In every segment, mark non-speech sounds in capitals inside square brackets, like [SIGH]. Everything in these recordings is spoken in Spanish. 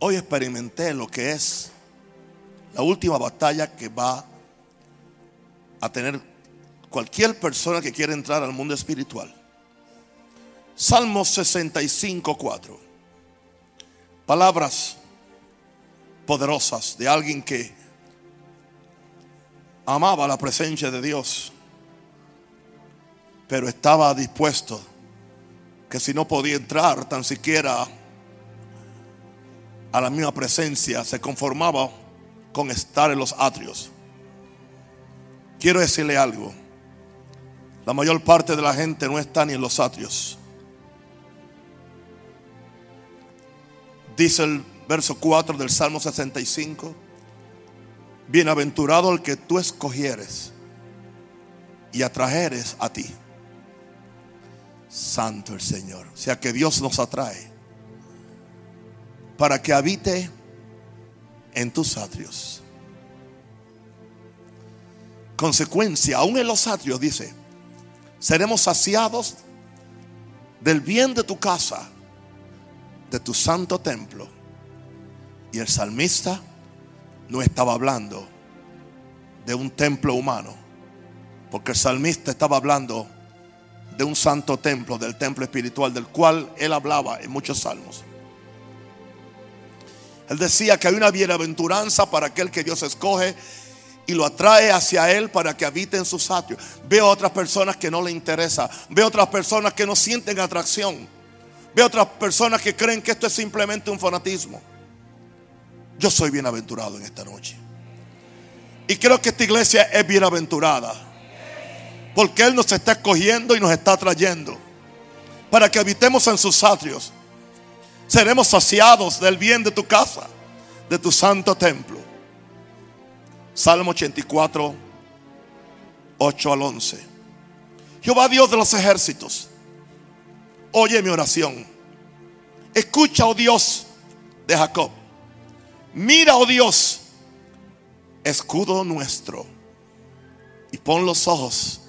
hoy experimenté lo que es la última batalla que va a tener cualquier persona que quiera entrar al mundo espiritual. Salmo 65, 4. Palabras poderosas de alguien que amaba la presencia de Dios, pero estaba dispuesto que si no podía entrar tan siquiera a la misma presencia, se conformaba con estar en los atrios. Quiero decirle algo. La mayor parte de la gente no está ni en los atrios. Dice el verso 4 del Salmo 65. Bienaventurado el que tú escogieres y atrajeres a ti. Santo el Señor. Sea que Dios nos atrae para que habite en tus atrios. Consecuencia, aún en los atrios dice, seremos saciados del bien de tu casa, de tu santo templo. Y el salmista no estaba hablando de un templo humano, porque el salmista estaba hablando de un santo templo, del templo espiritual, del cual él hablaba en muchos salmos. Él decía que hay una bienaventuranza para aquel que Dios escoge y lo atrae hacia Él para que habite en sus atrios. Veo otras personas que no le interesa. Veo otras personas que no sienten atracción. Veo otras personas que creen que esto es simplemente un fanatismo. Yo soy bienaventurado en esta noche. Y creo que esta iglesia es bienaventurada. Porque Él nos está escogiendo y nos está trayendo. Para que habitemos en sus atrios seremos saciados del bien de tu casa, de tu santo templo. Salmo 84, 8 al 11. Jehová Dios de los ejércitos, oye mi oración. Escucha, oh Dios de Jacob. Mira, oh Dios, escudo nuestro. Y pon los ojos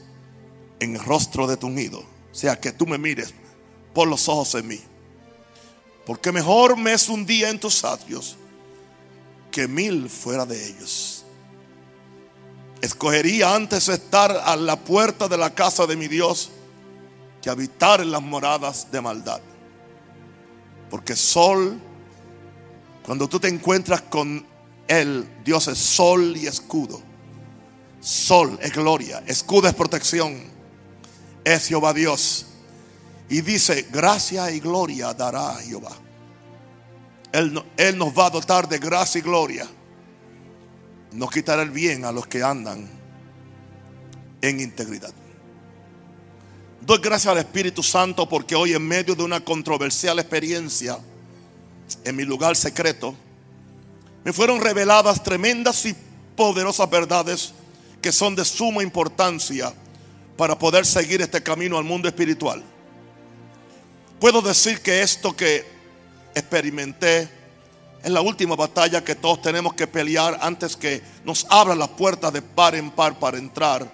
en el rostro de tu nido. O sea, que tú me mires, pon los ojos en mí. Porque mejor me es un día en tus atrios que mil fuera de ellos. Escogería antes estar a la puerta de la casa de mi Dios que habitar en las moradas de maldad. Porque sol, cuando tú te encuentras con Él, Dios es sol y escudo. Sol es gloria, escudo es protección. Es Jehová Dios y dice, gracia y gloria dará Jehová. Él, Él, nos va a dotar de gracia y gloria. Nos quitará el bien a los que andan en integridad. Doy gracias al Espíritu Santo porque hoy en medio de una controversial experiencia en mi lugar secreto, me fueron reveladas tremendas y poderosas verdades que son de suma importancia para poder seguir este camino al mundo espiritual. Puedo decir que esto que experimenté es la última batalla que todos tenemos que pelear antes que nos abran las puertas de par en par para entrar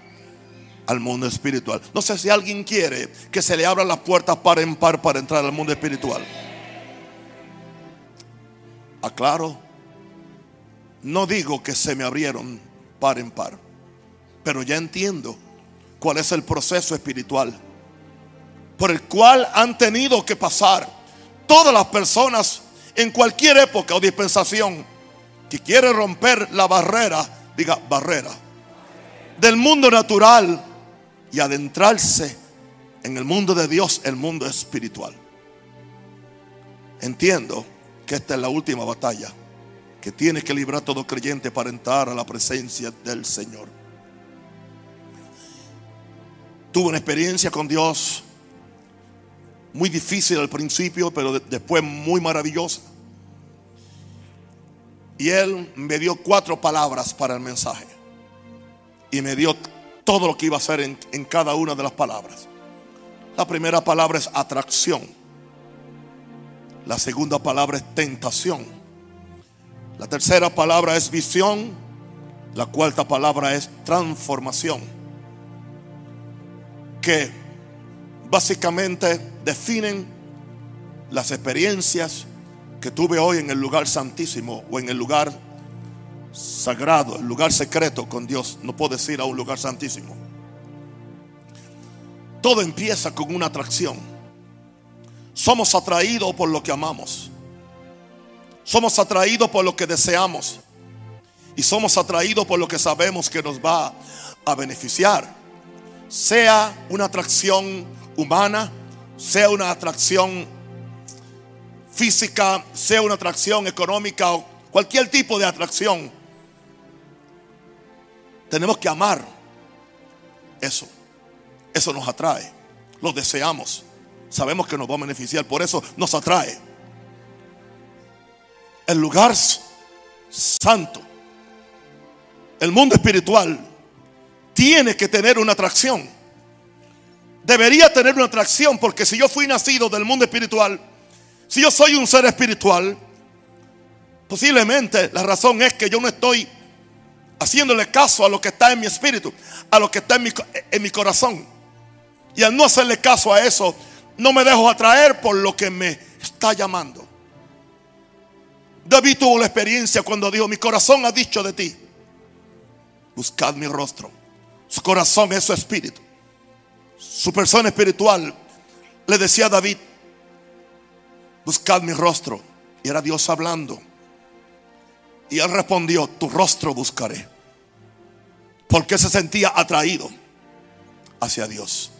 al mundo espiritual. No sé si alguien quiere que se le abran las puertas par en par para entrar al mundo espiritual. Aclaro, no digo que se me abrieron par en par, pero ya entiendo cuál es el proceso espiritual por el cual han tenido que pasar todas las personas en cualquier época o dispensación que quieren romper la barrera, diga barrera, del mundo natural y adentrarse en el mundo de Dios, el mundo espiritual. Entiendo que esta es la última batalla que tiene que librar todo creyente para entrar a la presencia del Señor. Tuve una experiencia con Dios muy difícil al principio, pero después muy maravillosa. Y él me dio cuatro palabras para el mensaje. Y me dio todo lo que iba a hacer en, en cada una de las palabras. La primera palabra es atracción. La segunda palabra es tentación. La tercera palabra es visión. La cuarta palabra es transformación. Que básicamente definen las experiencias que tuve hoy en el lugar santísimo o en el lugar sagrado, el lugar secreto con Dios. No puedo decir a un lugar santísimo. Todo empieza con una atracción. Somos atraídos por lo que amamos. Somos atraídos por lo que deseamos. Y somos atraídos por lo que sabemos que nos va a beneficiar. Sea una atracción humana, sea una atracción física, sea una atracción económica o cualquier tipo de atracción. Tenemos que amar eso. Eso nos atrae. Lo deseamos. Sabemos que nos va a beneficiar. Por eso nos atrae. El lugar santo. El mundo espiritual tiene que tener una atracción. Debería tener una atracción porque si yo fui nacido del mundo espiritual, si yo soy un ser espiritual, posiblemente la razón es que yo no estoy haciéndole caso a lo que está en mi espíritu, a lo que está en mi, en mi corazón. Y al no hacerle caso a eso, no me dejo atraer por lo que me está llamando. David tuvo la experiencia cuando dijo, mi corazón ha dicho de ti, buscad mi rostro. Su corazón es su espíritu. Su persona espiritual le decía a David, buscad mi rostro. Y era Dios hablando. Y él respondió, tu rostro buscaré. Porque se sentía atraído hacia Dios.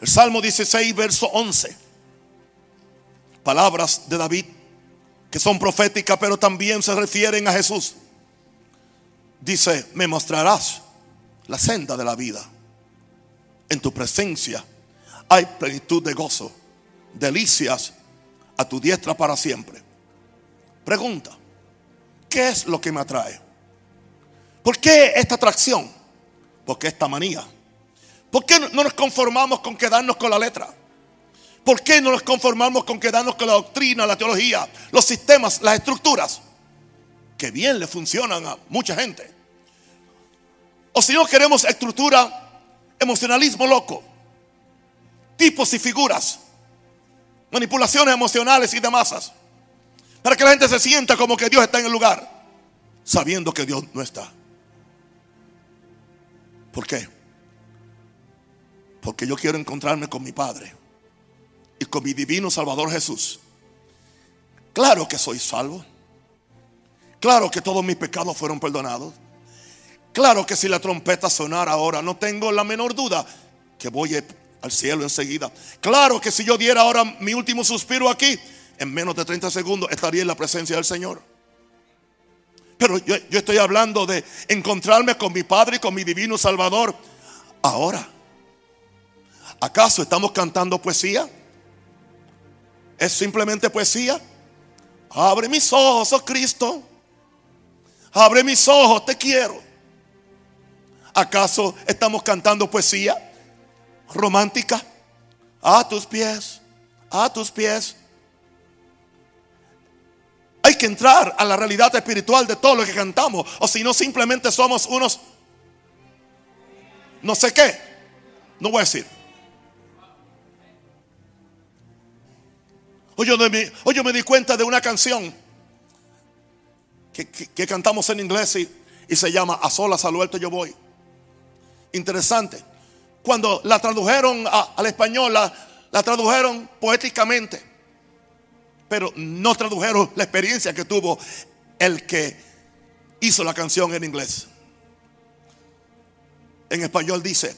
El Salmo 16, verso 11. Palabras de David que son proféticas, pero también se refieren a Jesús. Dice, me mostrarás la senda de la vida. En tu presencia hay plenitud de gozo, delicias a tu diestra para siempre. Pregunta, ¿qué es lo que me atrae? ¿Por qué esta atracción? Porque esta manía. ¿Por qué no nos conformamos con quedarnos con la letra? ¿Por qué no nos conformamos con quedarnos con la doctrina, la teología, los sistemas, las estructuras? Que bien le funcionan a mucha gente. O si no queremos estructura, emocionalismo loco, tipos y figuras, manipulaciones emocionales y de masas, para que la gente se sienta como que Dios está en el lugar, sabiendo que Dios no está. ¿Por qué? Porque yo quiero encontrarme con mi Padre y con mi divino Salvador Jesús. Claro que soy salvo. Claro que todos mis pecados fueron perdonados. Claro que si la trompeta sonara ahora, no tengo la menor duda que voy al cielo enseguida. Claro que si yo diera ahora mi último suspiro aquí, en menos de 30 segundos estaría en la presencia del Señor. Pero yo, estoy hablando de encontrarme con mi Padre y con mi divino Salvador ahora. ¿Acaso estamos cantando poesía? ¿Es simplemente poesía? Abre mis ojos, oh Cristo. Abre mis ojos, te quiero. ¿Acaso estamos cantando poesía romántica? A tus pies, a tus pies. Hay que entrar a la realidad espiritual de todo lo que cantamos. O si no, simplemente somos unos... No sé qué. No voy a decir. Hoy yo, me, di cuenta de una canción que, que, cantamos en inglés y, y, se llama A solas al huerto yo voy. Interesante. Cuando la tradujeron al español, la tradujeron poéticamente, pero no tradujeron la experiencia que tuvo el que hizo la canción en inglés. En español dice,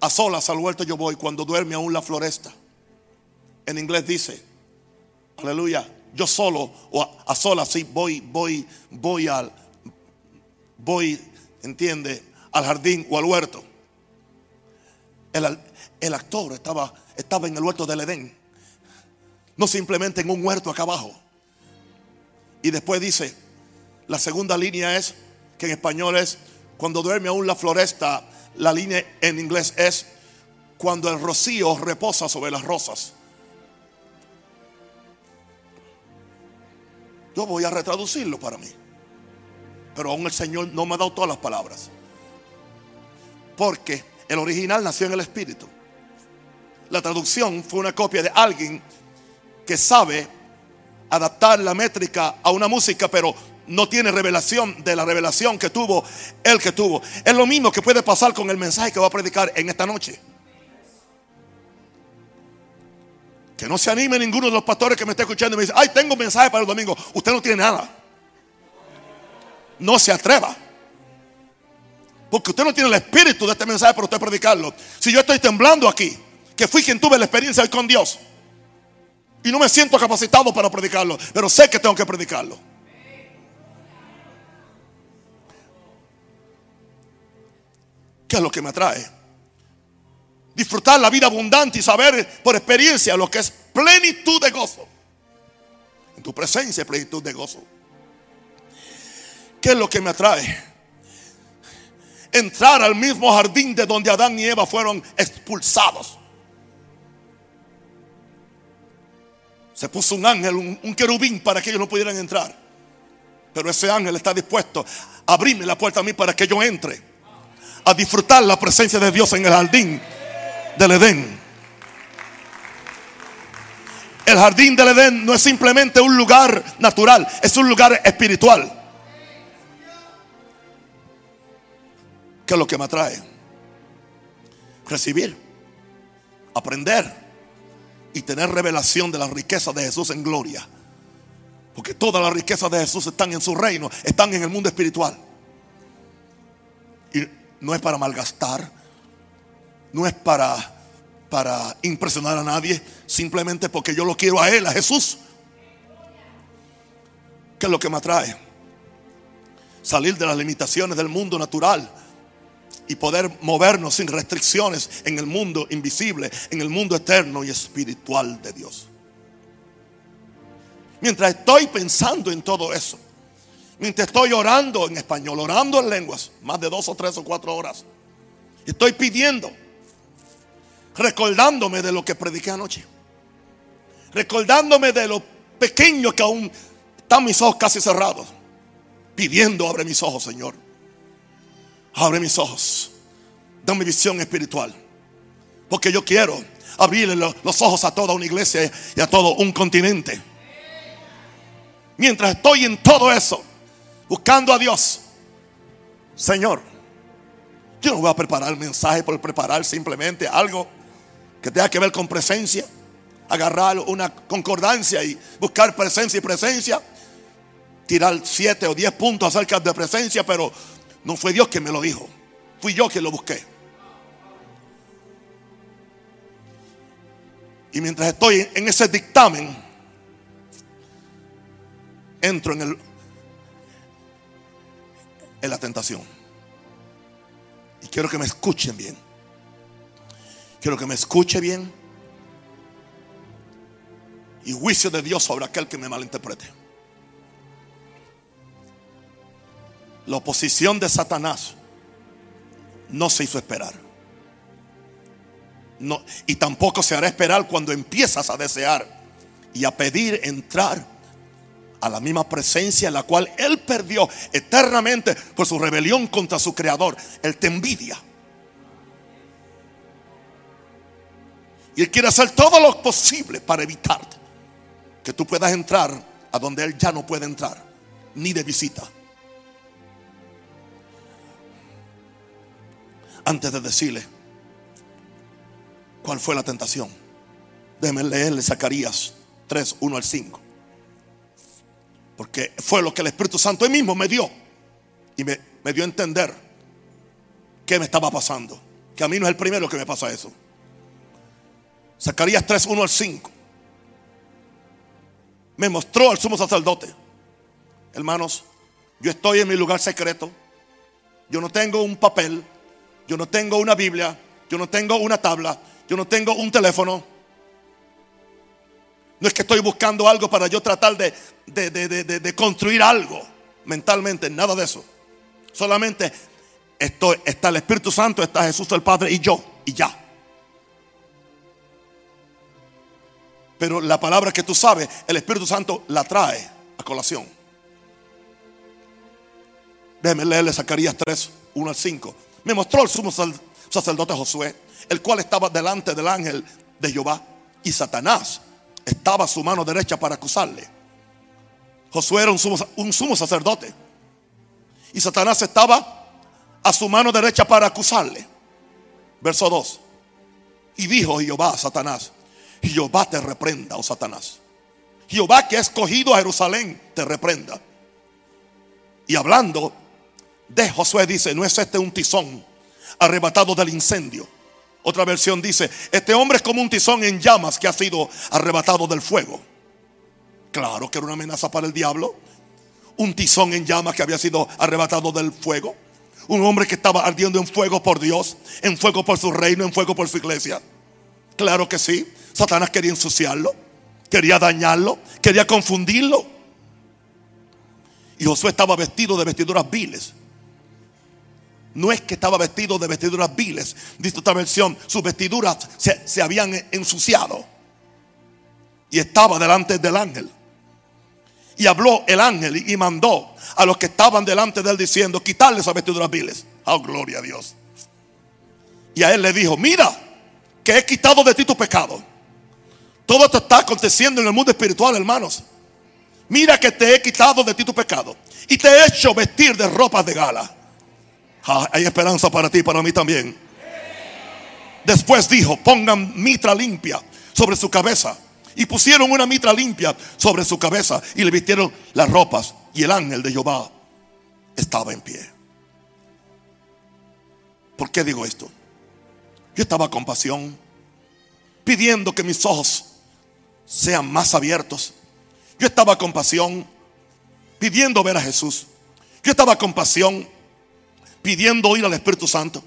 a solas al huerto yo voy cuando duerme aún la floresta. En inglés dice, aleluya, yo solo o a, solas sí voy, voy, voy al, voy, entiende, al jardín o al huerto. El, el actor estaba, estaba en el huerto del Edén, no simplemente en un huerto acá abajo. Y después dice, la segunda línea es, que en español es, cuando duerme aún la floresta, la línea en inglés es, cuando el rocío reposa sobre las rosas. Yo voy a retraducirlo para mí. Pero aún el Señor no me ha dado todas las palabras. Porque el original nació en el Espíritu. La traducción fue una copia de alguien que sabe adaptar la métrica a una música, pero no tiene revelación de la revelación que tuvo el que tuvo. Es lo mismo que puede pasar con el mensaje que va a predicar en esta noche. Que no se anime ninguno de los pastores que me está escuchando y me dice, ay, tengo un mensaje para el domingo. Usted no tiene nada. No se atreva. Porque usted no tiene el espíritu de este mensaje para usted predicarlo. Si yo estoy temblando aquí, que fui quien tuve la experiencia hoy con Dios. Y no me siento capacitado para predicarlo, pero sé que tengo que predicarlo. ¿Qué es lo que me atrae? Disfrutar la vida abundante y saber por experiencia lo que es plenitud de gozo. En tu presencia, plenitud de gozo. ¿Qué es lo que me atrae? Entrar al mismo jardín de donde Adán y Eva fueron expulsados. Se puso un ángel, un, querubín para que ellos no pudieran entrar. Pero ese ángel está dispuesto a abrirme la puerta a mí para que yo entre a disfrutar la presencia de Dios en el jardín del Edén. El jardín del Edén no es simplemente un lugar natural, es un lugar espiritual. ¿Qué es lo que me atrae? Recibir, aprender y tener revelación de la riqueza de Jesús en gloria. Porque todas las riquezas de Jesús están en su reino, están en el mundo espiritual. Y no es para malgastar, no es para, para impresionar a nadie, simplemente porque yo lo quiero a Él, a Jesús. ¿Qué es lo que me atrae? Salir de las limitaciones del mundo natural y poder movernos sin restricciones en el mundo invisible, en el mundo eterno y espiritual de Dios. Mientras estoy pensando en todo eso, Mientras estoy orando en español, orando en lenguas, más de dos o tres o cuatro horas. Estoy pidiendo, recordándome de lo que prediqué anoche. Recordándome de lo pequeño que aún están mis ojos casi cerrados. Pidiendo, abre mis ojos, Señor. Abre mis ojos. Dame visión espiritual. Porque yo quiero abrirle los ojos a toda una iglesia y a todo un continente. Mientras estoy en todo eso, buscando a Dios. Señor, yo no voy a preparar mensaje por preparar simplemente algo que tenga que ver con presencia. Agarrar una concordancia y buscar presencia y presencia. Tirar siete o diez puntos acerca de presencia, pero no fue Dios quien me lo dijo. Fui yo quien lo busqué. Y mientras estoy en ese dictamen, entro en el en la tentación. Y quiero que me escuchen bien. Quiero que me escuche bien. Y juicio de Dios sobre aquel que me malinterprete. La oposición de Satanás no se hizo esperar. No, y tampoco se hará esperar cuando empiezas a desear y a pedir entrar a la misma presencia en la cual él perdió eternamente por su rebelión contra su creador. Él te envidia. Y él quiere hacer todo lo posible para evitar que tú puedas entrar a donde él ya no puede entrar, ni de visita. Antes de decirle cuál fue la tentación, déjeme leerle Zacarías 3, 1 al 5. Porque fue lo que el Espíritu Santo él mismo me dio. Y me, dio a entender qué me estaba pasando. Que a mí no es el primero que me pasa eso. Zacarías 3, 1 al 5. Me mostró al sumo sacerdote. Hermanos, yo estoy en mi lugar secreto. Yo no tengo un papel. Yo no tengo una Biblia. Yo no tengo una tabla. Yo no tengo un teléfono. No es que estoy buscando algo para yo tratar de, de, construir algo mentalmente, nada de eso. Solamente estoy, está el Espíritu Santo, está Jesús el Padre y yo, y ya. Pero la palabra que tú sabes, el Espíritu Santo la trae a colación. Déjeme leerle Zacarías 3, 1 al 5. Me mostró el sumo sacerdote Josué, el cual estaba delante del ángel de Jehová y Satanás estaba a su mano derecha para acusarle. Josué era un sumo, sacerdote. Y Satanás estaba a su mano derecha para acusarle. Verso 2. Y dijo Jehová a Satanás, Jehová te reprenda, oh Satanás. Jehová que ha escogido a Jerusalén, te reprenda. Y hablando de Josué dice, no es este un tizón arrebatado del incendio. Otra versión dice, este hombre es como un tizón en llamas que ha sido arrebatado del fuego. Claro que era una amenaza para el diablo. Un tizón en llamas que había sido arrebatado del fuego. Un hombre que estaba ardiendo en fuego por Dios, en fuego por su reino, en fuego por su iglesia. Claro que sí. Satanás quería ensuciarlo, quería dañarlo, quería confundirlo. Y Josué estaba vestido de vestiduras viles. No es que estaba vestido de vestiduras viles, dice otra versión, sus vestiduras se, se habían ensuciado. Y estaba delante del ángel. Y habló el ángel y mandó a los que estaban delante de él diciendo, quitarle esas vestiduras viles. Oh, gloria a Dios. Y a él le dijo, mira, que he quitado de ti tu pecado. Todo esto está aconteciendo en el mundo espiritual, hermanos. Mira que te he quitado de ti tu pecado. Y te he hecho vestir de ropas de gala. Ah, hay esperanza para ti para mí también. Después dijo, pongan mitra limpia sobre su cabeza y pusieron una mitra limpia sobre su cabeza y le vistieron las ropas. Y el ángel de Jehová estaba en pie. ¿Por qué digo esto? Yo estaba con pasión, pidiendo que mis ojos sean más abiertos. Yo estaba con pasión, pidiendo ver a Jesús. Yo estaba con pasión, pidiendo oír al Espíritu Santo.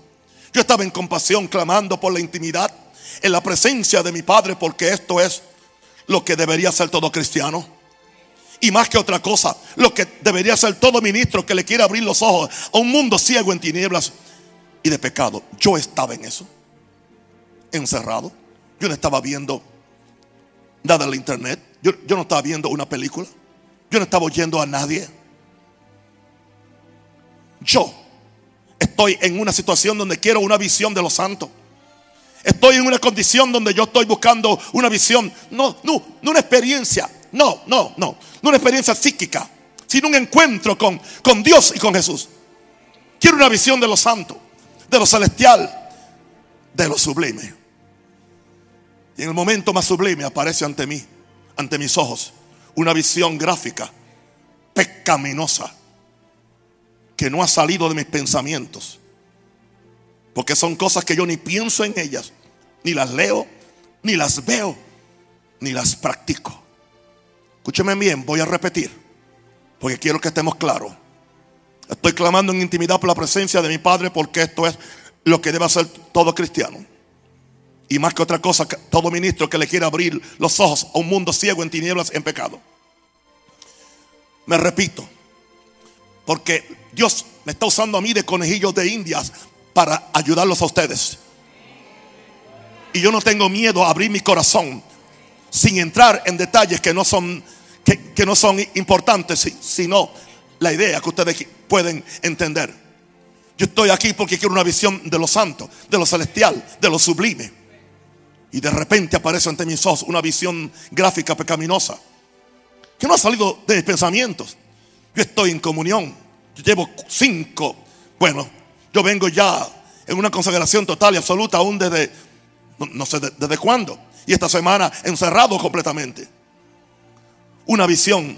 Yo estaba en compasión, clamando por la intimidad en la presencia de mi Padre, porque esto es lo que debería ser todo cristiano. Y más que otra cosa, lo que debería ser todo ministro que le quiere abrir los ojos a un mundo ciego en tinieblas y de pecado. Yo estaba en eso, encerrado. Yo no estaba viendo nada en la internet. Yo, yo no estaba viendo una película. Yo no estaba oyendo a nadie. Yo estoy en una situación donde quiero una visión de los santos. Estoy en una condición donde yo estoy buscando una visión, no, no, no una experiencia, no, no, no, no una experiencia psíquica, sino un encuentro con, con Dios y con Jesús. Quiero una visión de lo santo, de lo celestial, de lo sublime. Y en el momento más sublime aparece ante mí, ante mis ojos, una visión gráfica, pecaminosa, que no ha salido de mis pensamientos porque son cosas que yo ni pienso en ellas, ni las leo, ni las veo, ni las practico. Escúcheme bien, voy a repetir, porque quiero que estemos claros. Estoy clamando en intimidad por la presencia de mi Padre, porque esto es lo que debe hacer todo cristiano. Y más que otra cosa, todo ministro que le quiera abrir los ojos a un mundo ciego en tinieblas, en pecado. Me repito, porque Dios me está usando a mí de conejillos de indias para ayudarlos a ustedes. Y yo no tengo miedo a abrir mi corazón sin entrar en detalles que no son, que, no son importantes, sino la idea que ustedes pueden entender. Yo estoy aquí porque quiero una visión de lo santo, de lo celestial, de lo sublime. Y de repente aparece ante mis ojos una visión gráfica pecaminosa que no ha salido de mis pensamientos. Yo estoy en comunión. Yo llevo cinco, bueno, yo vengo ya en una consagración total y absoluta, aún desde, no, sé desde cuándo. Y esta semana encerrado completamente. Una visión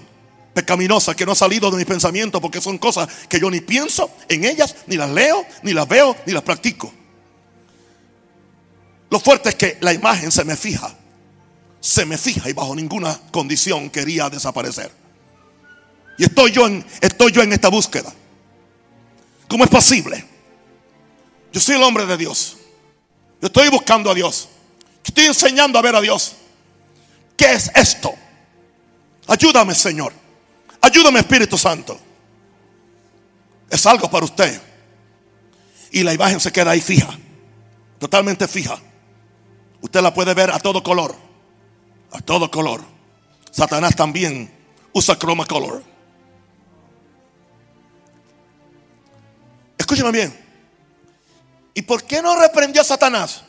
pecaminosa que no ha salido de mi pensamiento porque son cosas que yo ni pienso en ellas, ni las leo, ni las veo, ni las practico. Lo fuerte es que la imagen se me fija, se me fija y bajo ninguna condición quería desaparecer. Y estoy yo en, estoy yo en esta búsqueda. ¿Cómo es posible? Yo soy el hombre de Dios. Yo estoy buscando a Dios. Estoy enseñando a ver a Dios. ¿Qué es esto? Ayúdame, Señor. Ayúdame, Espíritu Santo. Es algo para usted. Y la imagen se queda ahí fija. Totalmente fija. Usted la puede ver a todo color. A todo color. Satanás también usa chroma color. Escúcheme bien. ¿Y por qué no reprendió a Satanás?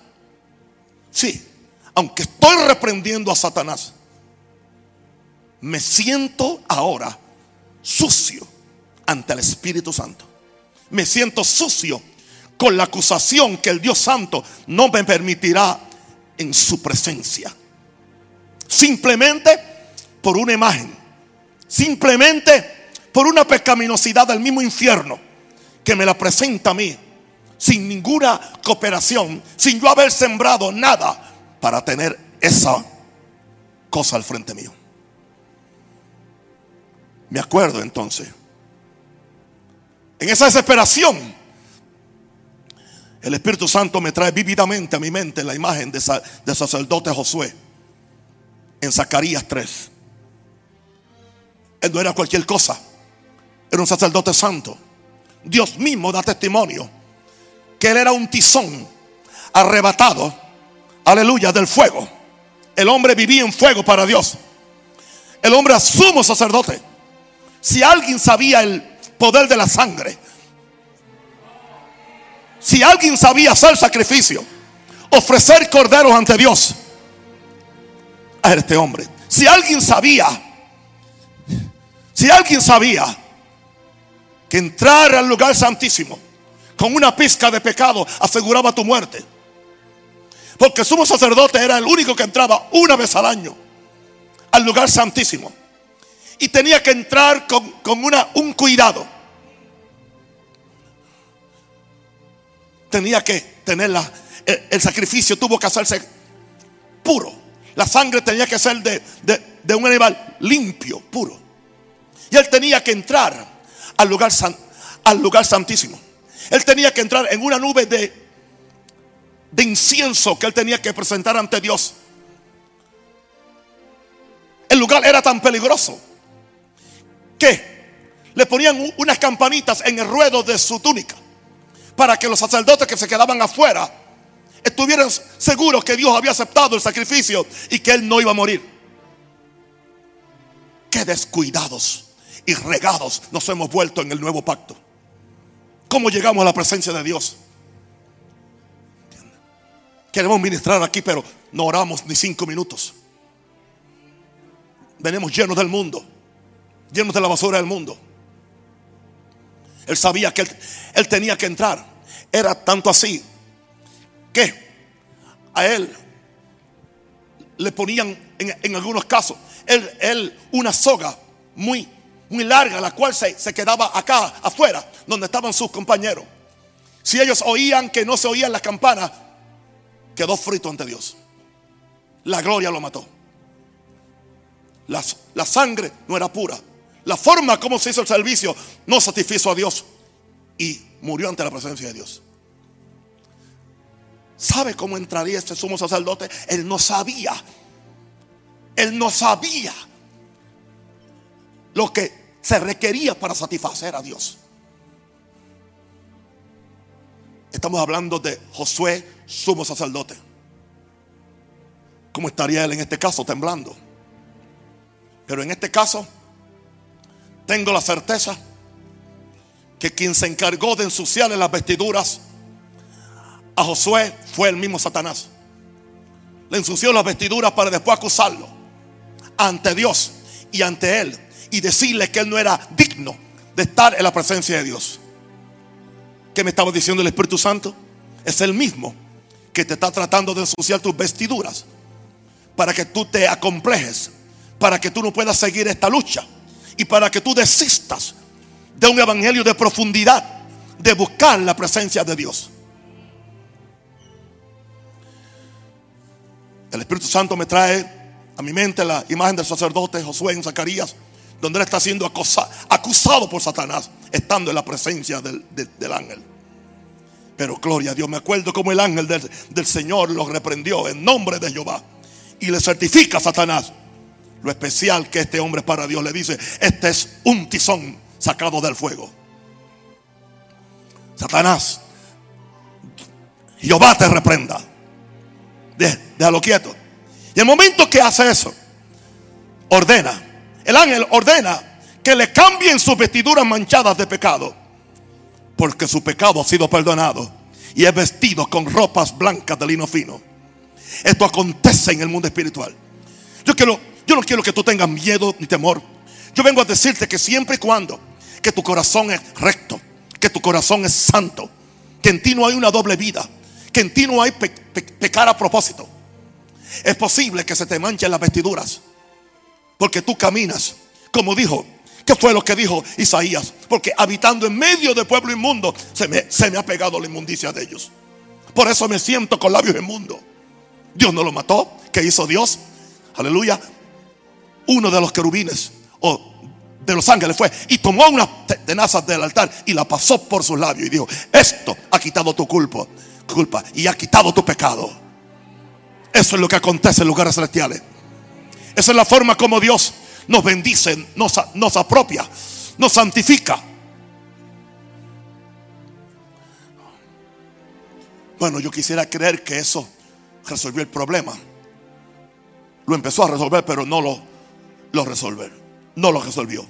Sí, aunque estoy reprendiendo a Satanás, me siento ahora sucio ante el Espíritu Santo. Me siento sucio con la acusación que el Dios Santo no me permitirá en su presencia. Simplemente por una imagen. Simplemente por una pecaminosidad del mismo infierno que me la presenta a mí. Sin ninguna cooperación. Sin yo haber sembrado nada para tener esa cosa al frente mío. Me acuerdo entonces. En esa desesperación el Espíritu Santo me trae vívidamente a mi mente la imagen de, sacerdote Josué en Zacarías 3. Él no era cualquier cosa, era un sacerdote santo. Dios mismo da testimonio que él era un tizón arrebatado, aleluya, del fuego. El hombre vivía en fuego para Dios. El hombre sumo sacerdote. Si alguien sabía el poder de la sangre, si alguien sabía hacer sacrificio, ofrecer corderos ante Dios, a este hombre. Si alguien sabía, si alguien sabía entrar al lugar santísimo con una pizca de pecado aseguraba tu muerte. Porque el sumo sacerdote era el único que entraba una vez al año al lugar santísimo. Y tenía que entrar con, una, un cuidado. tenía que tener el, sacrificio, tuvo que hacerse puro. La sangre tenía que ser de, de, un animal limpio, puro. Y él tenía que entrar al lugar, al lugar santísimo. Él tenía que entrar en una nube de, de incienso que él tenía que presentar ante Dios. El lugar era tan peligroso que le ponían unas campanitas en el ruedo de su túnica para que los sacerdotes que se quedaban afuera estuvieran seguros que Dios había aceptado el sacrificio y que Él no iba a morir. Qué descuidados y regados nos hemos vuelto en el nuevo pacto. ¿Cómo llegamos a la presencia de Dios? Queremos ministrar aquí, pero no oramos ni cinco minutos. Venimos llenos del mundo, llenos de la basura del mundo. Él sabía que él, tenía que entrar. Era tanto así que a él le ponían en, algunos casos él, él, una soga muy, muy larga, la cual se, se quedaba acá afuera, donde estaban sus compañeros. Si ellos oían que no se oían las campanas, quedó frito ante Dios. La gloria lo mató. La, la sangre no era pura. La forma como se hizo el servicio no satisfizo a Dios y murió ante la presencia de Dios. ¿Sabe cómo entraría este sumo sacerdote? Él no sabía. Él no sabía lo que se requería para satisfacer a Dios. Estamos hablando de Josué, sumo sacerdote. ¿Cómo estaría él en este caso? Temblando. Pero en este caso, tengo la certeza que quien se encargó de ensuciarle las vestiduras a Josué fue el mismo Satanás. Le ensució las vestiduras para después acusarlo ante Dios y ante él y decirle que él no era digno de estar en la presencia de Dios. ¿Qué me estaba diciendo el Espíritu Santo? Es el mismo que te está tratando de ensuciar tus vestiduras para que tú te acomplejes, para que tú no puedas seguir esta lucha y para que tú desistas de un evangelio de profundidad, de buscar la presencia de Dios. El Espíritu Santo me trae a mi mente la imagen del sacerdote Josué en Zacarías, donde él está siendo acusado por Satanás, estando en la presencia del, ángel. Pero gloria a Dios, me acuerdo como el ángel del, Señor lo reprendió en nombre de Jehová y le certifica a Satanás lo especial que este hombre es para Dios. Le dice, este es un tizón sacado del fuego. Satanás, Jehová te reprenda. Déjalo quieto. Y el momento que hace eso, ordena, el ángel ordena que le cambien sus vestiduras manchadas de pecado, porque su pecado ha sido perdonado y es vestido con ropas blancas de lino fino. Esto acontece en el mundo espiritual. Yo quiero Yo no quiero que tú tengas miedo ni temor. Yo vengo a decirte que siempre y cuando que tu corazón es recto, que tu corazón es santo, que en ti no hay una doble vida, que en ti no hay pecar a propósito. Es posible que se te manchen las vestiduras, porque tú caminas, como dijo, ¿qué fue lo que dijo Isaías? Porque habitando en medio del pueblo inmundo, se me, se me ha pegado la inmundicia de ellos. Por eso me siento con labios inmundos. Dios no lo mató. ¿Qué hizo Dios? Aleluya. Uno de los querubines o de los ángeles fue y tomó unas tenazas del altar y la pasó por sus labios y dijo, esto ha quitado tu culpa, culpa y ha quitado tu pecado. Eso es lo que acontece en lugares celestiales. Esa es la forma como Dios nos bendice, nos, nos apropia, nos santifica. Bueno, yo quisiera creer que eso resolvió el problema. Lo empezó a resolver, pero no lo, lo resolvió no lo resolvió.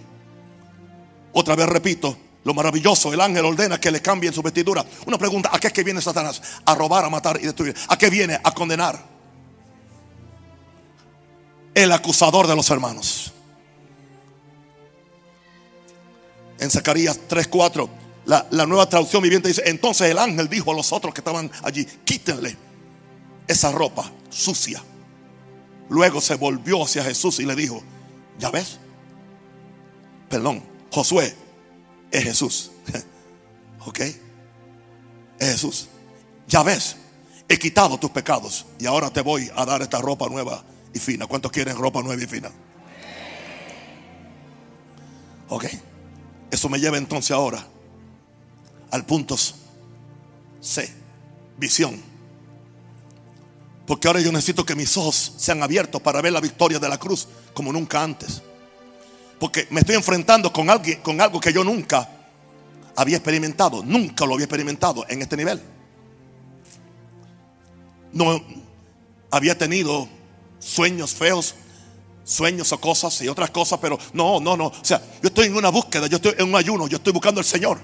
Otra vez repito, lo maravilloso, el ángel ordena que le cambien su vestidura. Una pregunta, ¿a qué es que viene Satanás? A robar, a matar y destruir. ¿A qué viene? A condenar. El acusador de los hermanos. En Zacarías 3:4, la, la nueva traducción viviente dice, entonces el ángel dijo a los otros que estaban allí, quítenle esa ropa sucia. Luego se volvió hacia Jesús y le dijo, ya ves, perdón, Josué es Jesús. [LAUGHS] ¿Ok? Es Jesús. Ya ves, he quitado tus pecados y ahora te voy a dar esta ropa nueva y fina. ¿Cuántos quieren ropa nueva y fina? Ok. Eso me lleva entonces ahora al punto C, visión. Porque ahora yo necesito que mis ojos sean abiertos para ver la victoria de la cruz como nunca antes. Porque me estoy enfrentando con, alguien, con algo que yo nunca había experimentado. Nunca lo había experimentado en este nivel. No había tenido sueños feos, sueños o cosas y otras cosas, pero no, no, no. O sea, yo estoy en una búsqueda, yo estoy en un ayuno, yo estoy buscando al Señor.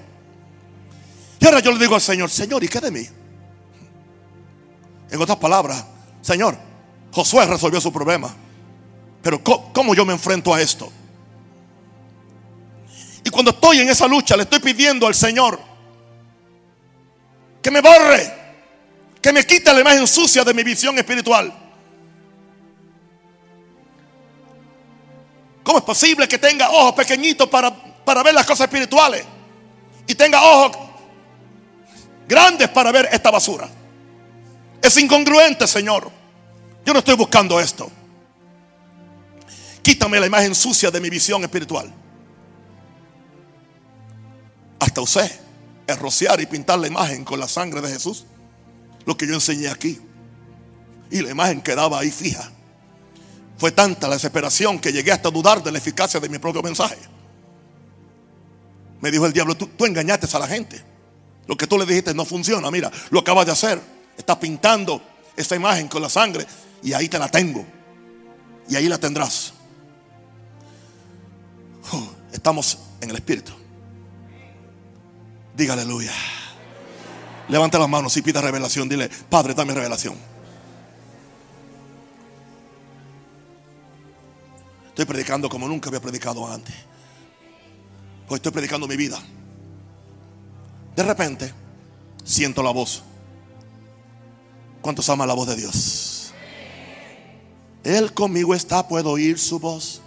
Y ahora yo le digo al Señor, Señor, ¿y qué de mí? En otras palabras, Señor, Josué resolvió su problema. Pero ¿cómo yo me enfrento a esto? Y cuando estoy en esa lucha, le estoy pidiendo al Señor que me borre, que me quite la imagen sucia de mi visión espiritual. ¿Cómo es posible que tenga ojos pequeñitos para, para ver las cosas espirituales? Y tenga ojos grandes para ver esta basura. Es incongruente, Señor. Yo no estoy buscando esto. Quítame la imagen sucia de mi visión espiritual. Hasta usted es rociar y pintar la imagen con la sangre de Jesús. Lo que yo enseñé aquí. Y la imagen quedaba ahí fija. Fue tanta la desesperación que llegué hasta dudar de la eficacia de mi propio mensaje. Me dijo el diablo, tú, engañaste a la gente. Lo que tú le dijiste no funciona. Mira, lo acabas de hacer. Estás pintando esa imagen con la sangre y ahí te la tengo. Y ahí la tendrás. Oh, estamos en el Espíritu. Diga aleluya. Levanta las manos y pida revelación. Dile, Padre, dame revelación. Estoy predicando como nunca había predicado antes. Pues estoy predicando mi vida. De repente, siento la voz. ¿Cuántos aman la voz de Dios? Él conmigo está, puedo oír su voz.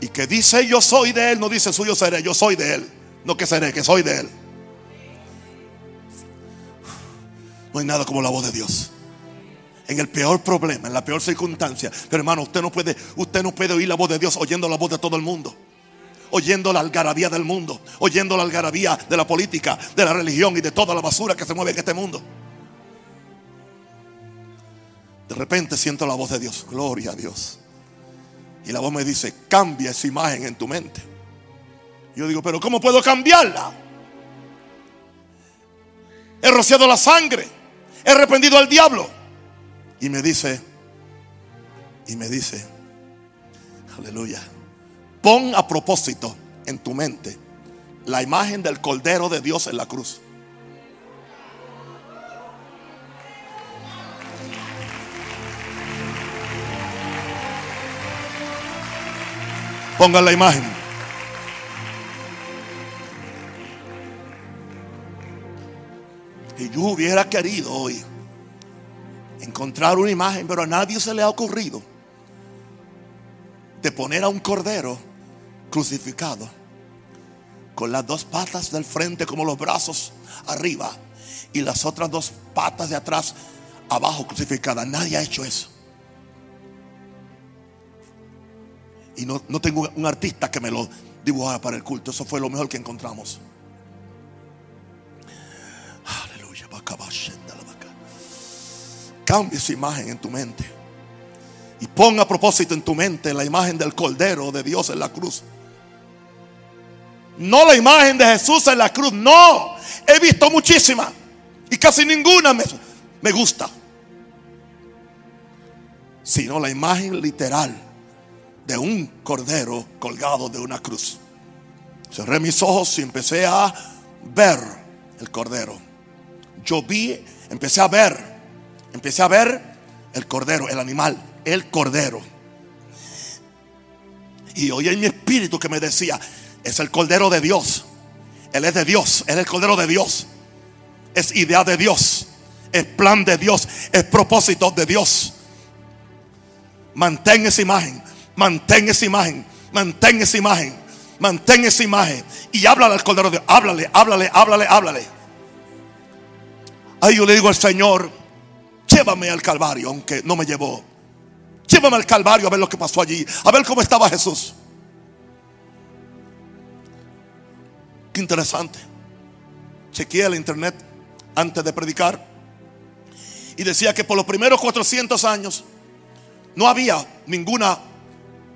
Y que dice yo soy de Él, no dice suyo seré, yo soy de Él. No que seré, que soy de Él. No hay nada como la voz de Dios. En el peor problema, en la peor circunstancia. Pero hermano, usted no puede, usted no puede oír la voz de Dios oyendo la voz de todo el mundo. Oyendo la algarabía del mundo. Oyendo la algarabía de la política, de la religión y de toda la basura que se mueve en este mundo. De repente siento la voz de Dios. Gloria a Dios. Y la voz me dice, cambia esa imagen en tu mente. Yo digo, pero ¿cómo puedo cambiarla? He rociado la sangre. He arrepentido al diablo. Y me dice, y me dice, aleluya, pon a propósito en tu mente la imagen del Cordero de Dios en la cruz. Pongan la imagen. Y yo hubiera querido hoy encontrar una imagen, pero a nadie se le ha ocurrido de poner a un cordero crucificado con las dos patas del frente como los brazos arriba y las otras dos patas de atrás abajo crucificadas. Nadie ha hecho eso. Y no, no tengo un artista que me lo dibujara para el culto. Eso fue lo mejor que encontramos. Cambia esa imagen en tu mente. Y pon a propósito en tu mente la imagen del Cordero de Dios en la cruz. No la imagen de Jesús en la cruz. No. He visto muchísimas. Y casi ninguna me, me gusta. Sino la imagen literal de un cordero colgado de una cruz. Cerré mis ojos y empecé a ver el cordero. Yo vi, empecé a ver, empecé a ver el cordero, el animal, el cordero. Y oí en mi espíritu que me decía, es el cordero de Dios. Él es de Dios, Él es el cordero de Dios. Es idea de Dios, es plan de Dios, es propósito de Dios. Mantén esa imagen, mantén esa imagen, mantén esa imagen, mantén esa imagen. Y háblale al cordero de Dios, háblale, háblale, háblale, háblale. Ahí yo le digo al Señor, llévame al Calvario, aunque no me llevó. Llévame al Calvario a ver lo que pasó allí, a ver cómo estaba Jesús. Qué interesante. Chequeé el internet antes de predicar y decía que por los primeros 400 años no había ninguna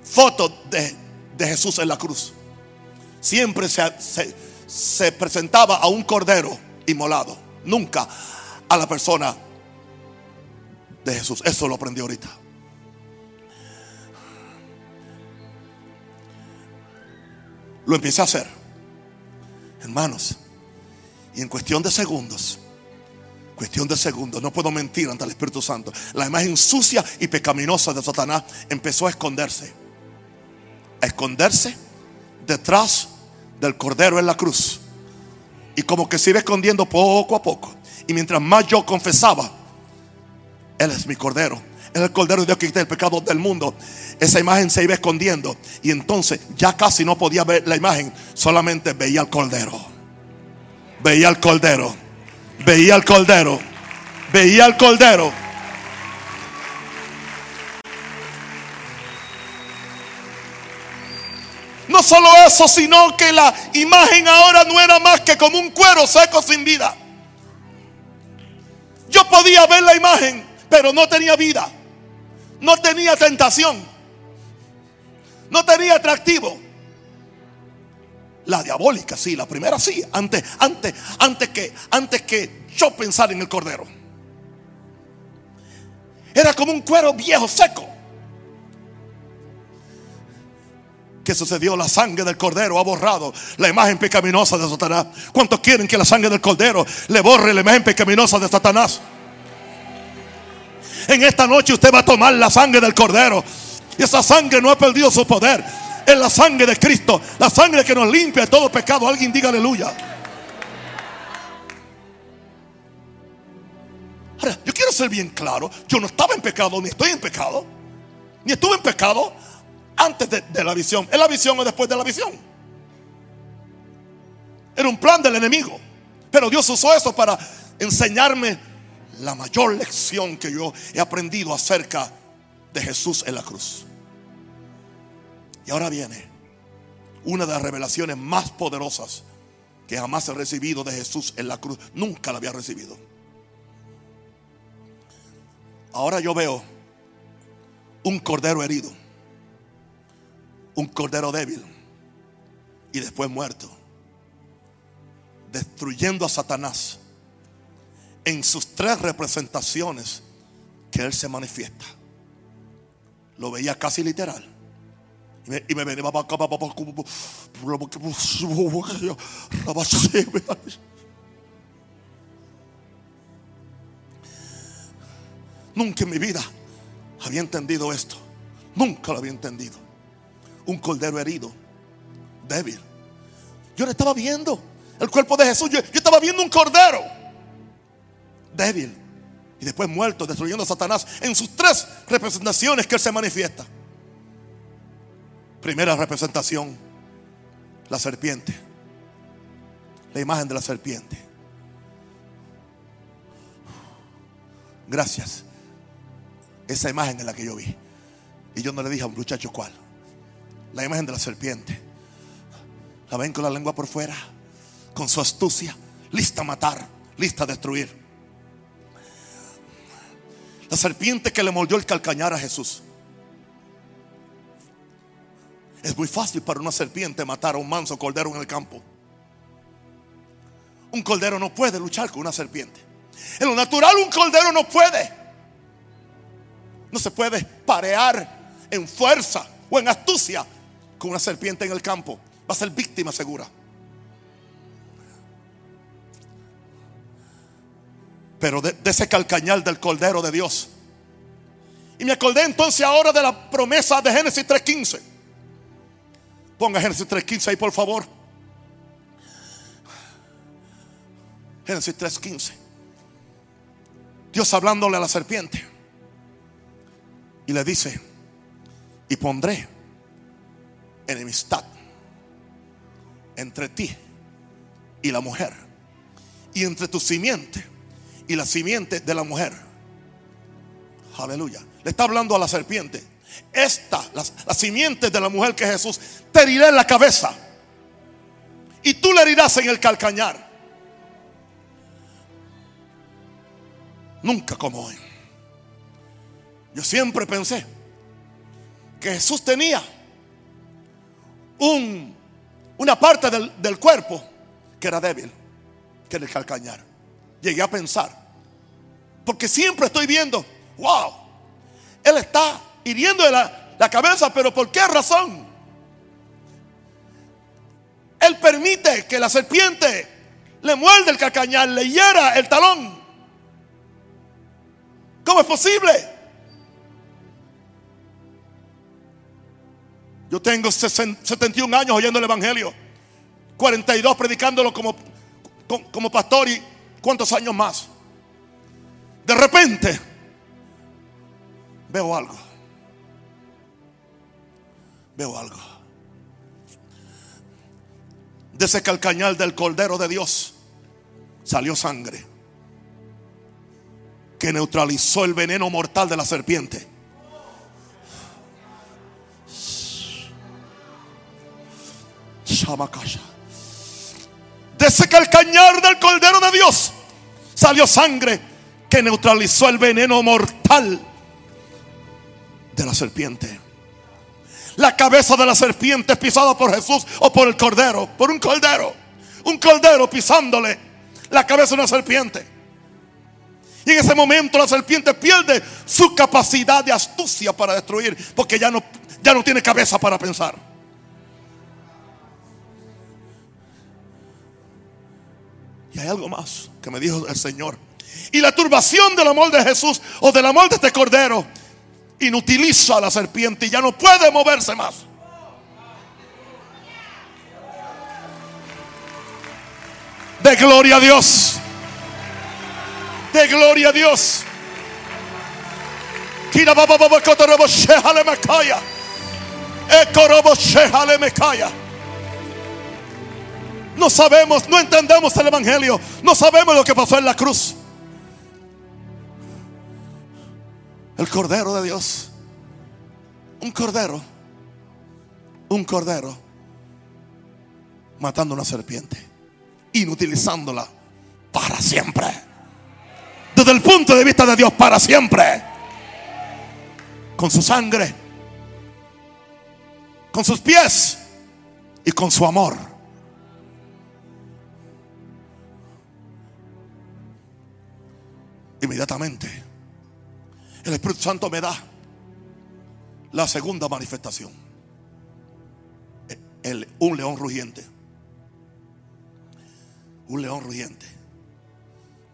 foto de, de Jesús en la cruz. Siempre se, se, se presentaba a un cordero inmolado, nunca a la persona de Jesús. Eso lo aprendí ahorita. Lo empecé a hacer, hermanos, y en cuestión de segundos, cuestión de segundos, no puedo mentir ante el Espíritu Santo, la imagen sucia y pecaminosa de Satanás empezó a esconderse, a esconderse detrás del cordero en la cruz. Y como que se iba escondiendo poco a poco. Y mientras más yo confesaba, Él es mi cordero. Él es el cordero de Dios que quita el pecado del mundo. Esa imagen se iba escondiendo. Y entonces ya casi no podía ver la imagen. Solamente veía al cordero. Veía al cordero. Veía al cordero. Veía al cordero. No solo eso, sino que la imagen ahora no era más que como un cuero seco sin vida. Yo podía ver la imagen, pero no tenía vida. No tenía tentación. No tenía atractivo. La diabólica, sí, la primera sí, antes, antes, antes que, antes que yo pensar en el cordero. Era como un cuero viejo seco. ¿Qué sucedió? La sangre del cordero ha borrado la imagen pecaminosa de Satanás. ¿Cuántos quieren que la sangre del cordero le borre la imagen pecaminosa de Satanás? En esta noche usted va a tomar la sangre del cordero. Y esa sangre no ha perdido su poder. Es la sangre de Cristo. La sangre que nos limpia de todo pecado. Alguien diga aleluya. Yo quiero ser bien claro. Yo no estaba en pecado, ni estoy en pecado. Ni estuve en pecado antes de, de la visión. ¿Es la visión o después de la visión? Era un plan del enemigo. Pero Dios usó eso para enseñarme la mayor lección que yo he aprendido acerca de Jesús en la cruz. Y ahora viene una de las revelaciones más poderosas que jamás he recibido de Jesús en la cruz. Nunca la había recibido. Ahora yo veo un cordero herido, un cordero débil y después muerto, destruyendo a Satanás en sus tres representaciones que Él se manifiesta. Lo veía casi literal. Y me, y me venía Nunca en mi vida había entendido esto. Nunca lo había entendido. un cordero herido, débil. Yo le estaba viendo el cuerpo de Jesús. Yo, yo estaba viendo un cordero débil y después muerto, destruyendo a Satanás en sus tres representaciones que él se manifiesta. Primera representación, la serpiente, la imagen de la serpiente. Gracias. Esa imagen es la que yo vi. Y yo no le dije a un muchacho cuál. La imagen de la serpiente. La ven con la lengua por fuera, con su astucia, lista a matar, lista a destruir. La serpiente que le mordió el calcañar a Jesús. Es muy fácil para una serpiente matar a un manso cordero en el campo. Un cordero no puede luchar con una serpiente. En lo natural un cordero no puede. No se puede parear en fuerza o en astucia con una serpiente en el campo. Va a ser víctima segura. Pero de, ese calcañal del Cordero de Dios. Y me acordé entonces ahora de la promesa de Génesis 3.15. Ponga Génesis 3.15 ahí por favor. Génesis 3.15. Dios hablándole a la serpiente. Y le dice, y pondré enemistad entre ti y la mujer. Y entre tu simiente y la simiente de la mujer. Aleluya. Le está hablando a la serpiente. Esta, la, simiente de la mujer que Jesús, te herirá en la cabeza. Y tú le herirás en el calcañar. Nunca como hoy. Yo siempre pensé que Jesús tenía un, una parte del, del cuerpo que era débil, que era el calcañar llegué a pensar. Porque siempre estoy viendo, wow, Él está hiriendo la, la cabeza, pero ¿por qué razón? Él permite que la serpiente le muerde el cacañal, le hiera el talón. ¿Cómo es posible? Yo tengo 71 años oyendo el Evangelio, 42 predicándolo como, como pastor y ¿Cuántos años más? De repente veo algo. Veo algo. De ese calcañal del Cordero de Dios salió sangre que neutralizó el veneno mortal de la serpiente. De ese calcañar del Cordero de Dios salió sangre que neutralizó el veneno mortal de la serpiente. La cabeza de la serpiente pisada por Jesús o por el cordero, por un cordero. Un cordero pisándole la cabeza de una serpiente. Y en ese momento la serpiente pierde su capacidad de astucia para destruir, porque ya no, ya no tiene cabeza para pensar. Y hay algo más que me dijo el Señor. Y la turbación del amor de Jesús o del amor de este cordero inutiliza a la serpiente y ya no puede moverse más. De gloria a Dios. De gloria a Dios. No sabemos, no entendemos el Evangelio. No sabemos lo que pasó en la cruz. El Cordero de Dios. Un Cordero. Un Cordero. Matando una serpiente. Inutilizándola para siempre. Desde el punto de vista de Dios, para siempre. Con su sangre. Con sus pies. Y con su amor Inmediatamente, el Espíritu Santo me da la segunda manifestación. Un león rugiente. Un león rugiente.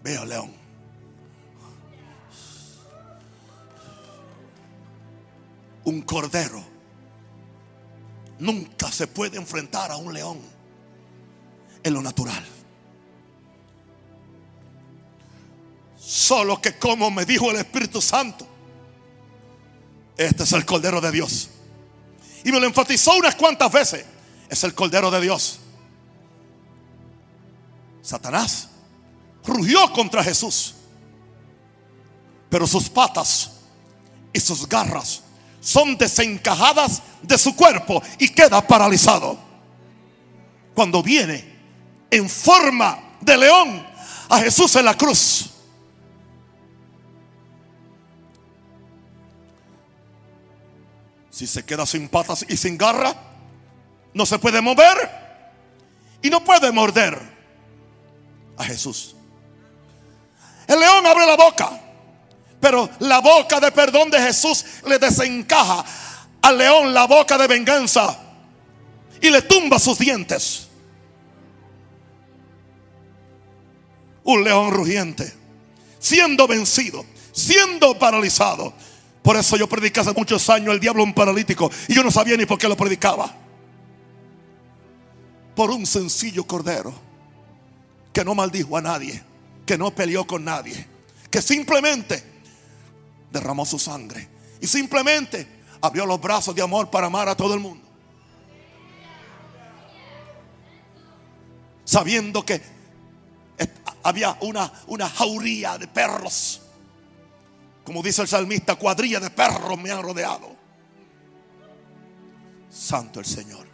Veo león. Un cordero nunca se puede enfrentar a un león en lo natural. Solo que como me dijo el Espíritu Santo, este es el Cordero de Dios. Y me lo enfatizó unas cuantas veces. Es el Cordero de Dios. Satanás rugió contra Jesús. Pero sus patas y sus garras son desencajadas de su cuerpo y queda paralizado. Cuando viene en forma de león a Jesús en la cruz. Si se queda sin patas y sin garra, no se puede mover y no puede morder a Jesús. El león abre la boca, pero la boca de perdón de Jesús le desencaja al león la boca de venganza y le tumba sus dientes. Un león rugiente, siendo vencido, siendo paralizado, por eso yo prediqué hace muchos años el diablo un paralítico y yo no sabía ni por qué lo predicaba. Por un sencillo cordero que no maldijo a nadie, que no peleó con nadie, que simplemente derramó su sangre y simplemente abrió los brazos de amor para amar a todo el mundo. Sabiendo que había una, una jauría de perros como dice el salmista, cuadrilla de perros me han rodeado. Santo el Señor.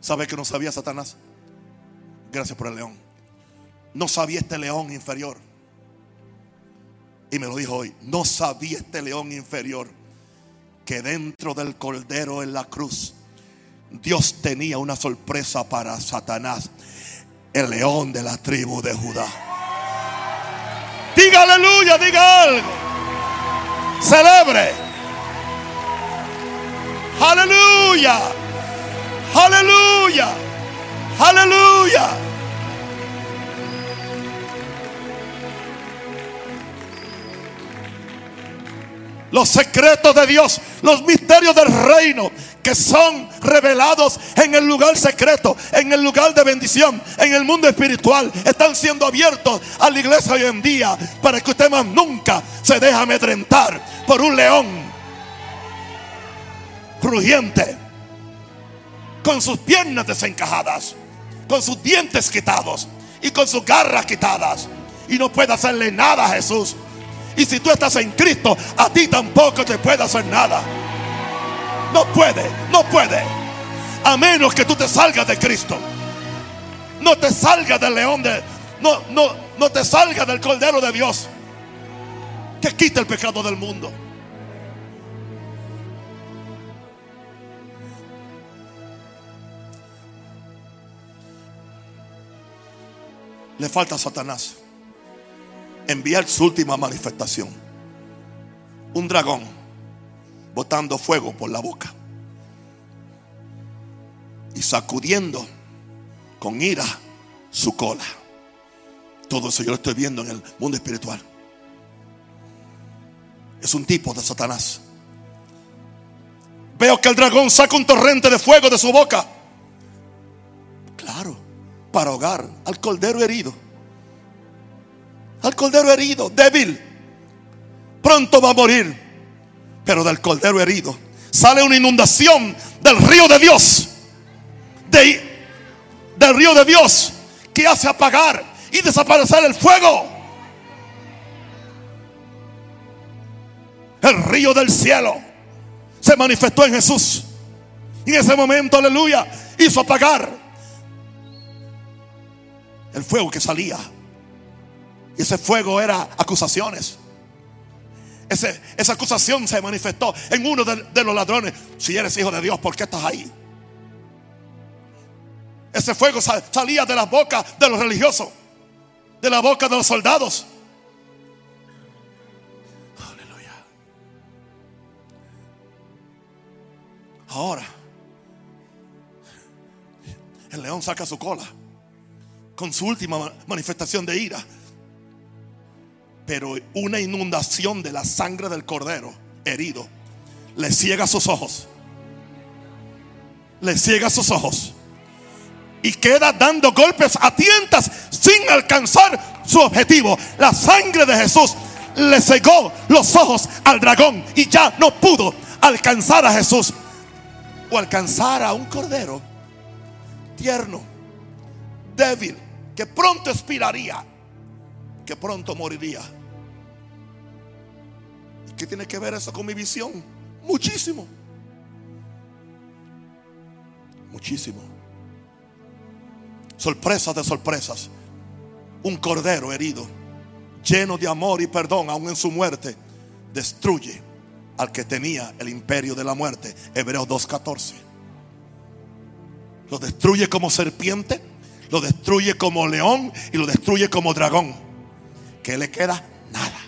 ¿Sabe que no sabía Satanás? Gracias por el león. No sabía este león inferior. Y me lo dijo hoy. No sabía este león inferior que dentro del cordero en la cruz Dios tenía una sorpresa para Satanás. El león de la tribu de Judá. Diga aleluya, diga algo. Celebre. Aleluya. Aleluya. Aleluya. Los secretos de Dios, los misterios del reino que son revelados en el lugar secreto, en el lugar de bendición, en el mundo espiritual, están siendo abiertos a la iglesia hoy en día para que usted más nunca se deje amedrentar por un león rugiente, con sus piernas desencajadas, con sus dientes quitados y con sus garras quitadas, y no puede hacerle nada a Jesús. Y si tú estás en Cristo, a ti tampoco te puede hacer nada. No puede, no puede. A menos que tú te salgas de Cristo. No te salgas del león de... No, no, no te salgas del cordero de Dios. Que quita el pecado del mundo. Le falta a Satanás enviar su última manifestación. Un dragón botando fuego por la boca y sacudiendo con ira su cola. Todo eso yo lo estoy viendo en el mundo espiritual. Es un tipo de Satanás. Veo que el dragón saca un torrente de fuego de su boca. Claro, para ahogar al cordero herido. Al cordero herido, débil. Pronto va a morir pero del cordero herido sale una inundación del río de Dios. del río de Dios que hace apagar y desaparecer el fuego. El río del cielo se manifestó en Jesús. Y en ese momento, aleluya, hizo apagar el fuego que salía. Y ese fuego era acusaciones esa acusación se manifestó en uno de, los ladrones. Si eres hijo de Dios, ¿por qué estás ahí? Ese fuego salía de la boca de los religiosos, de la boca de los soldados. Aleluya. Ahora, el león saca su cola con su última manifestación de ira pero una inundación de la sangre del cordero herido le ciega sus ojos. Le ciega sus ojos. Y queda dando golpes a tientas sin alcanzar su objetivo. La sangre de Jesús le cegó los ojos al dragón y ya no pudo alcanzar a Jesús o alcanzar a un cordero tierno, débil, que pronto expiraría, que pronto moriría. ¿Y qué tiene que ver eso con mi visión? Muchísimo. Muchísimo. Sorpresas de sorpresas. Un cordero herido, lleno de amor y perdón, aún en su muerte, destruye al que tenía el imperio de la muerte. Hebreos 2.14. Lo destruye como serpiente, lo destruye como león y lo destruye como dragón. ¿Qué le queda? Nada.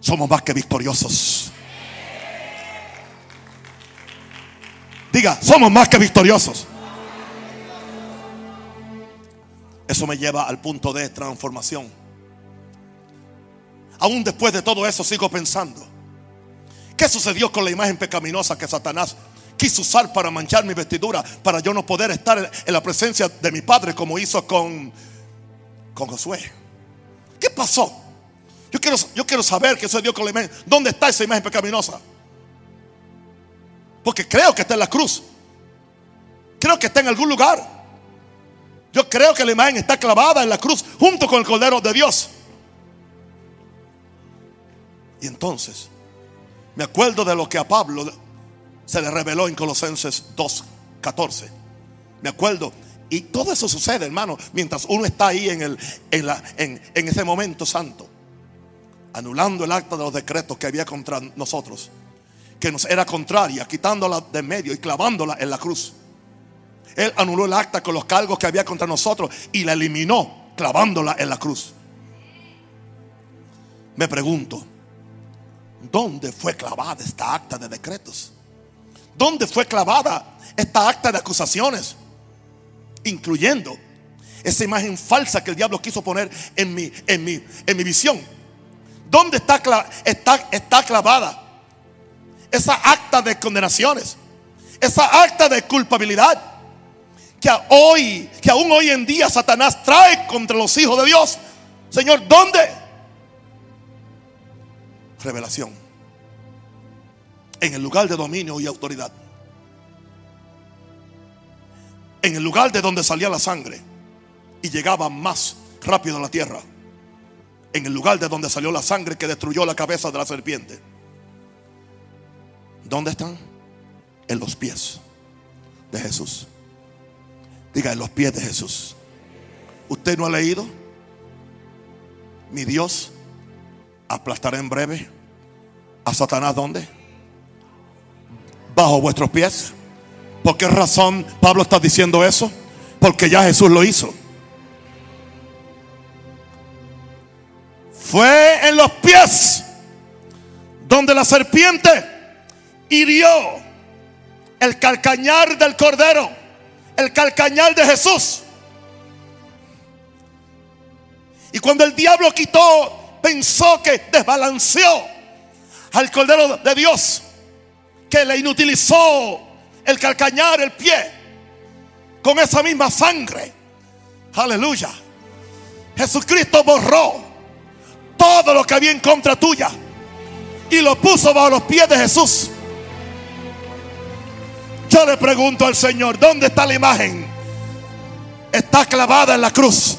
Somos más que victoriosos. Diga, somos más que victoriosos. Eso me lleva al punto de transformación. Aún después de todo eso sigo pensando. ¿Qué sucedió con la imagen pecaminosa que Satanás quiso usar para manchar mi vestidura? Para yo no poder estar en la presencia de mi padre como hizo con, con Josué. ¿Qué pasó? Yo quiero, yo quiero saber qué sucedió con la imagen. ¿Dónde está esa imagen pecaminosa? Porque creo que está en la cruz. Creo que está en algún lugar. Yo creo que la imagen está clavada en la cruz junto con el Cordero de Dios. Y entonces, me acuerdo de lo que a Pablo se le reveló en Colosenses 2.14. Me acuerdo. Y todo eso sucede, hermano, mientras uno está ahí en, el, en, la, en, en ese momento santo, anulando el acta de los decretos que había contra nosotros, que nos era contraria, quitándola de medio y clavándola en la cruz. Él anuló el acta con los cargos que había contra nosotros y la eliminó clavándola en la cruz. Me pregunto, ¿dónde fue clavada esta acta de decretos? ¿Dónde fue clavada esta acta de acusaciones? Incluyendo esa imagen falsa que el diablo quiso poner en mi, en mi, en mi visión. ¿Dónde está, está, clavada esa acta de condenaciones? Esa acta de culpabilidad que hoy, que aún hoy en día Satanás trae contra los hijos de Dios. Señor, ¿dónde? Revelación. En el lugar de dominio y autoridad. En el lugar de donde salía la sangre y llegaba más rápido a la tierra. En el lugar de donde salió la sangre que destruyó la cabeza de la serpiente. ¿Dónde están? En los pies de Jesús. Diga, en los pies de Jesús. ¿Usted no ha leído? Mi Dios aplastará en breve a Satanás. ¿Dónde? Bajo vuestros pies. ¿Por qué razón Pablo está diciendo eso? Porque ya Jesús lo hizo. Fue en los pies donde la serpiente hirió el calcañar del cordero el calcañal de Jesús. Y cuando el diablo quitó, pensó que desbalanceó al Cordero de Dios, que le inutilizó el calcañar el pie con esa misma sangre. Aleluya. Jesucristo borró todo lo que había en contra tuya y lo puso bajo los pies de Jesús. Yo le pregunto al Señor, ¿dónde está la imagen? Está clavada en la cruz.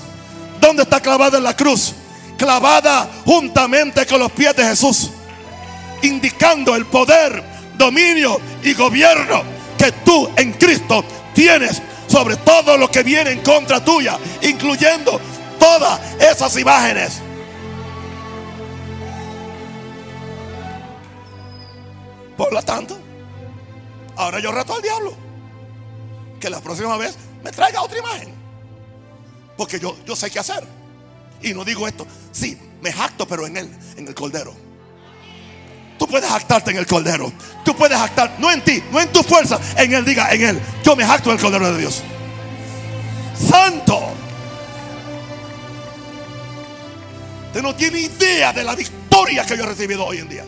¿Dónde está clavada en la cruz? Clavada juntamente con los pies de Jesús. Indicando el poder, dominio y gobierno tú en Cristo tienes sobre todo lo que viene en contra tuya, incluyendo todas esas imágenes. Por lo tanto, Ahora yo reto al diablo que la próxima vez me traiga otra imagen. Porque yo, yo sé qué hacer. Y no digo esto. Sí, me jacto, pero en él, en el cordero. Tú puedes jactarte en el cordero. Tú puedes jactar, no en ti, no en tu fuerza. En él, diga, en él. Yo me jacto en el cordero de Dios. Santo. Usted no tiene idea de la victoria que yo he recibido hoy en día.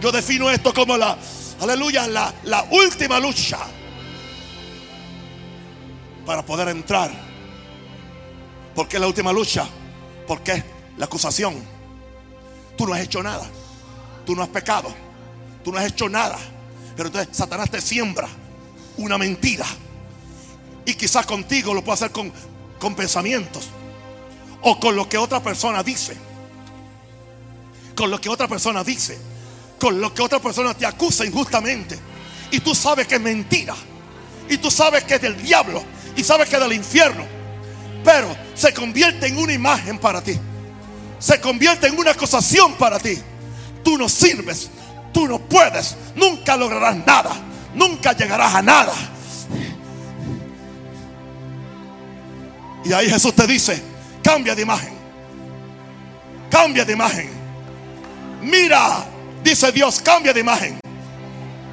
Yo defino esto como la, aleluya, la, la última lucha para poder entrar. Porque la última lucha? Porque la acusación. Tú no has hecho nada. Tú no has pecado. Tú no has hecho nada. Pero entonces Satanás te siembra una mentira. Y quizás contigo lo puede hacer con, con pensamientos. O con lo que otra persona dice. Con lo que otra persona dice. Con lo que otra persona te acusa injustamente. Y tú sabes que es mentira. Y tú sabes que es del diablo. Y sabes que es del infierno. Pero se convierte en una imagen para ti. Se convierte en una acusación para ti. Tú no sirves. Tú no puedes. Nunca lograrás nada. Nunca llegarás a nada. Y ahí Jesús te dice, cambia de imagen. Cambia de imagen. Mira, dice Dios, cambia de imagen.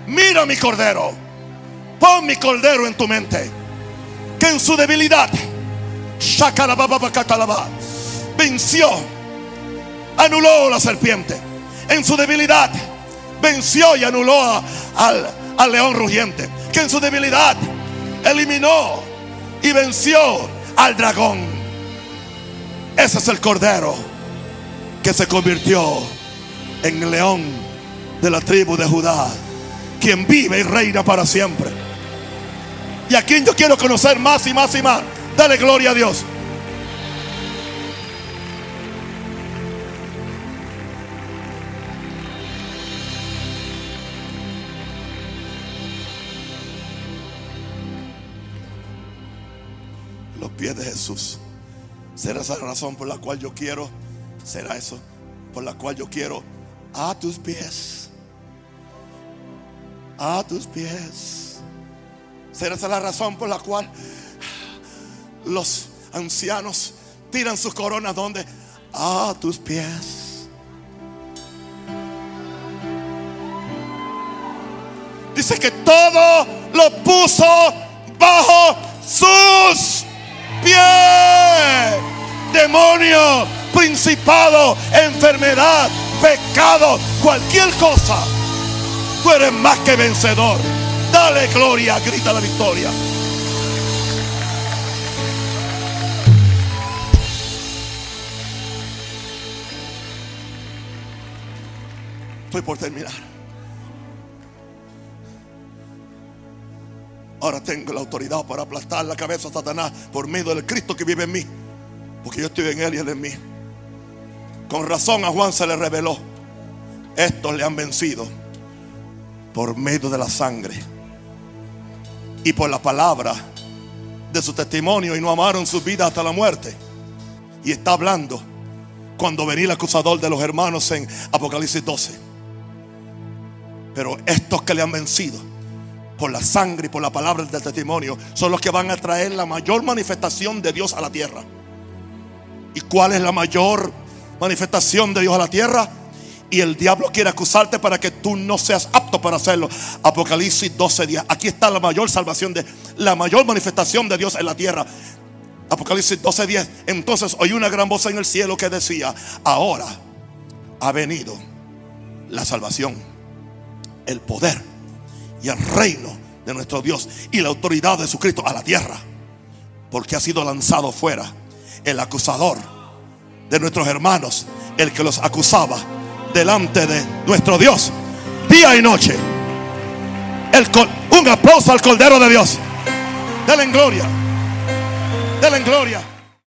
Mira mi cordero. Pon mi cordero en tu mente. Que en su debilidad, venció, anuló la serpiente. En su debilidad, venció y anuló al, al león rugiente. Que en su debilidad eliminó y venció al dragón. Ese es el cordero que se convirtió en el león de la tribu de Judá, quien vive y reina para siempre. Y a quien yo quiero conocer más y más y más. Dale gloria a Dios. pies de Jesús. Será esa la razón por la cual yo quiero, será eso, por la cual yo quiero a tus pies. A tus pies. Será esa la razón por la cual los ancianos tiran sus coronas donde a tus pies. Dice que todo lo puso bajo sus pie. Demonio, principado, enfermedad, pecado, cualquier cosa. Tú eres más que vencedor. Dale gloria, grita la victoria. Estoy por terminar. Ahora tengo la autoridad para aplastar la cabeza a Satanás por medio del Cristo que vive en mí. Porque yo estoy en él y él en mí. Con razón a Juan se le reveló. Estos le han vencido por medio de la sangre y por la palabra de su testimonio y no amaron su vida hasta la muerte. Y está hablando cuando venía el acusador de los hermanos en Apocalipsis 12. Pero estos que le han vencido por la sangre y por la palabra del testimonio, son los que van a traer la mayor manifestación de Dios a la tierra. ¿Y cuál es la mayor manifestación de Dios a la tierra? Y el diablo quiere acusarte para que tú no seas apto para hacerlo. Apocalipsis 12 días. Aquí está la mayor salvación de la mayor manifestación de Dios en la tierra. Apocalipsis 12 días. Entonces oí una gran voz en el cielo que decía, ahora ha venido la salvación, el poder y el reino de nuestro Dios y la autoridad de su Cristo a la tierra. Porque ha sido lanzado fuera el acusador de nuestros hermanos, el que los acusaba delante de nuestro Dios, día y noche. El, un aplauso al Cordero de Dios. Denle en gloria. Denle en gloria.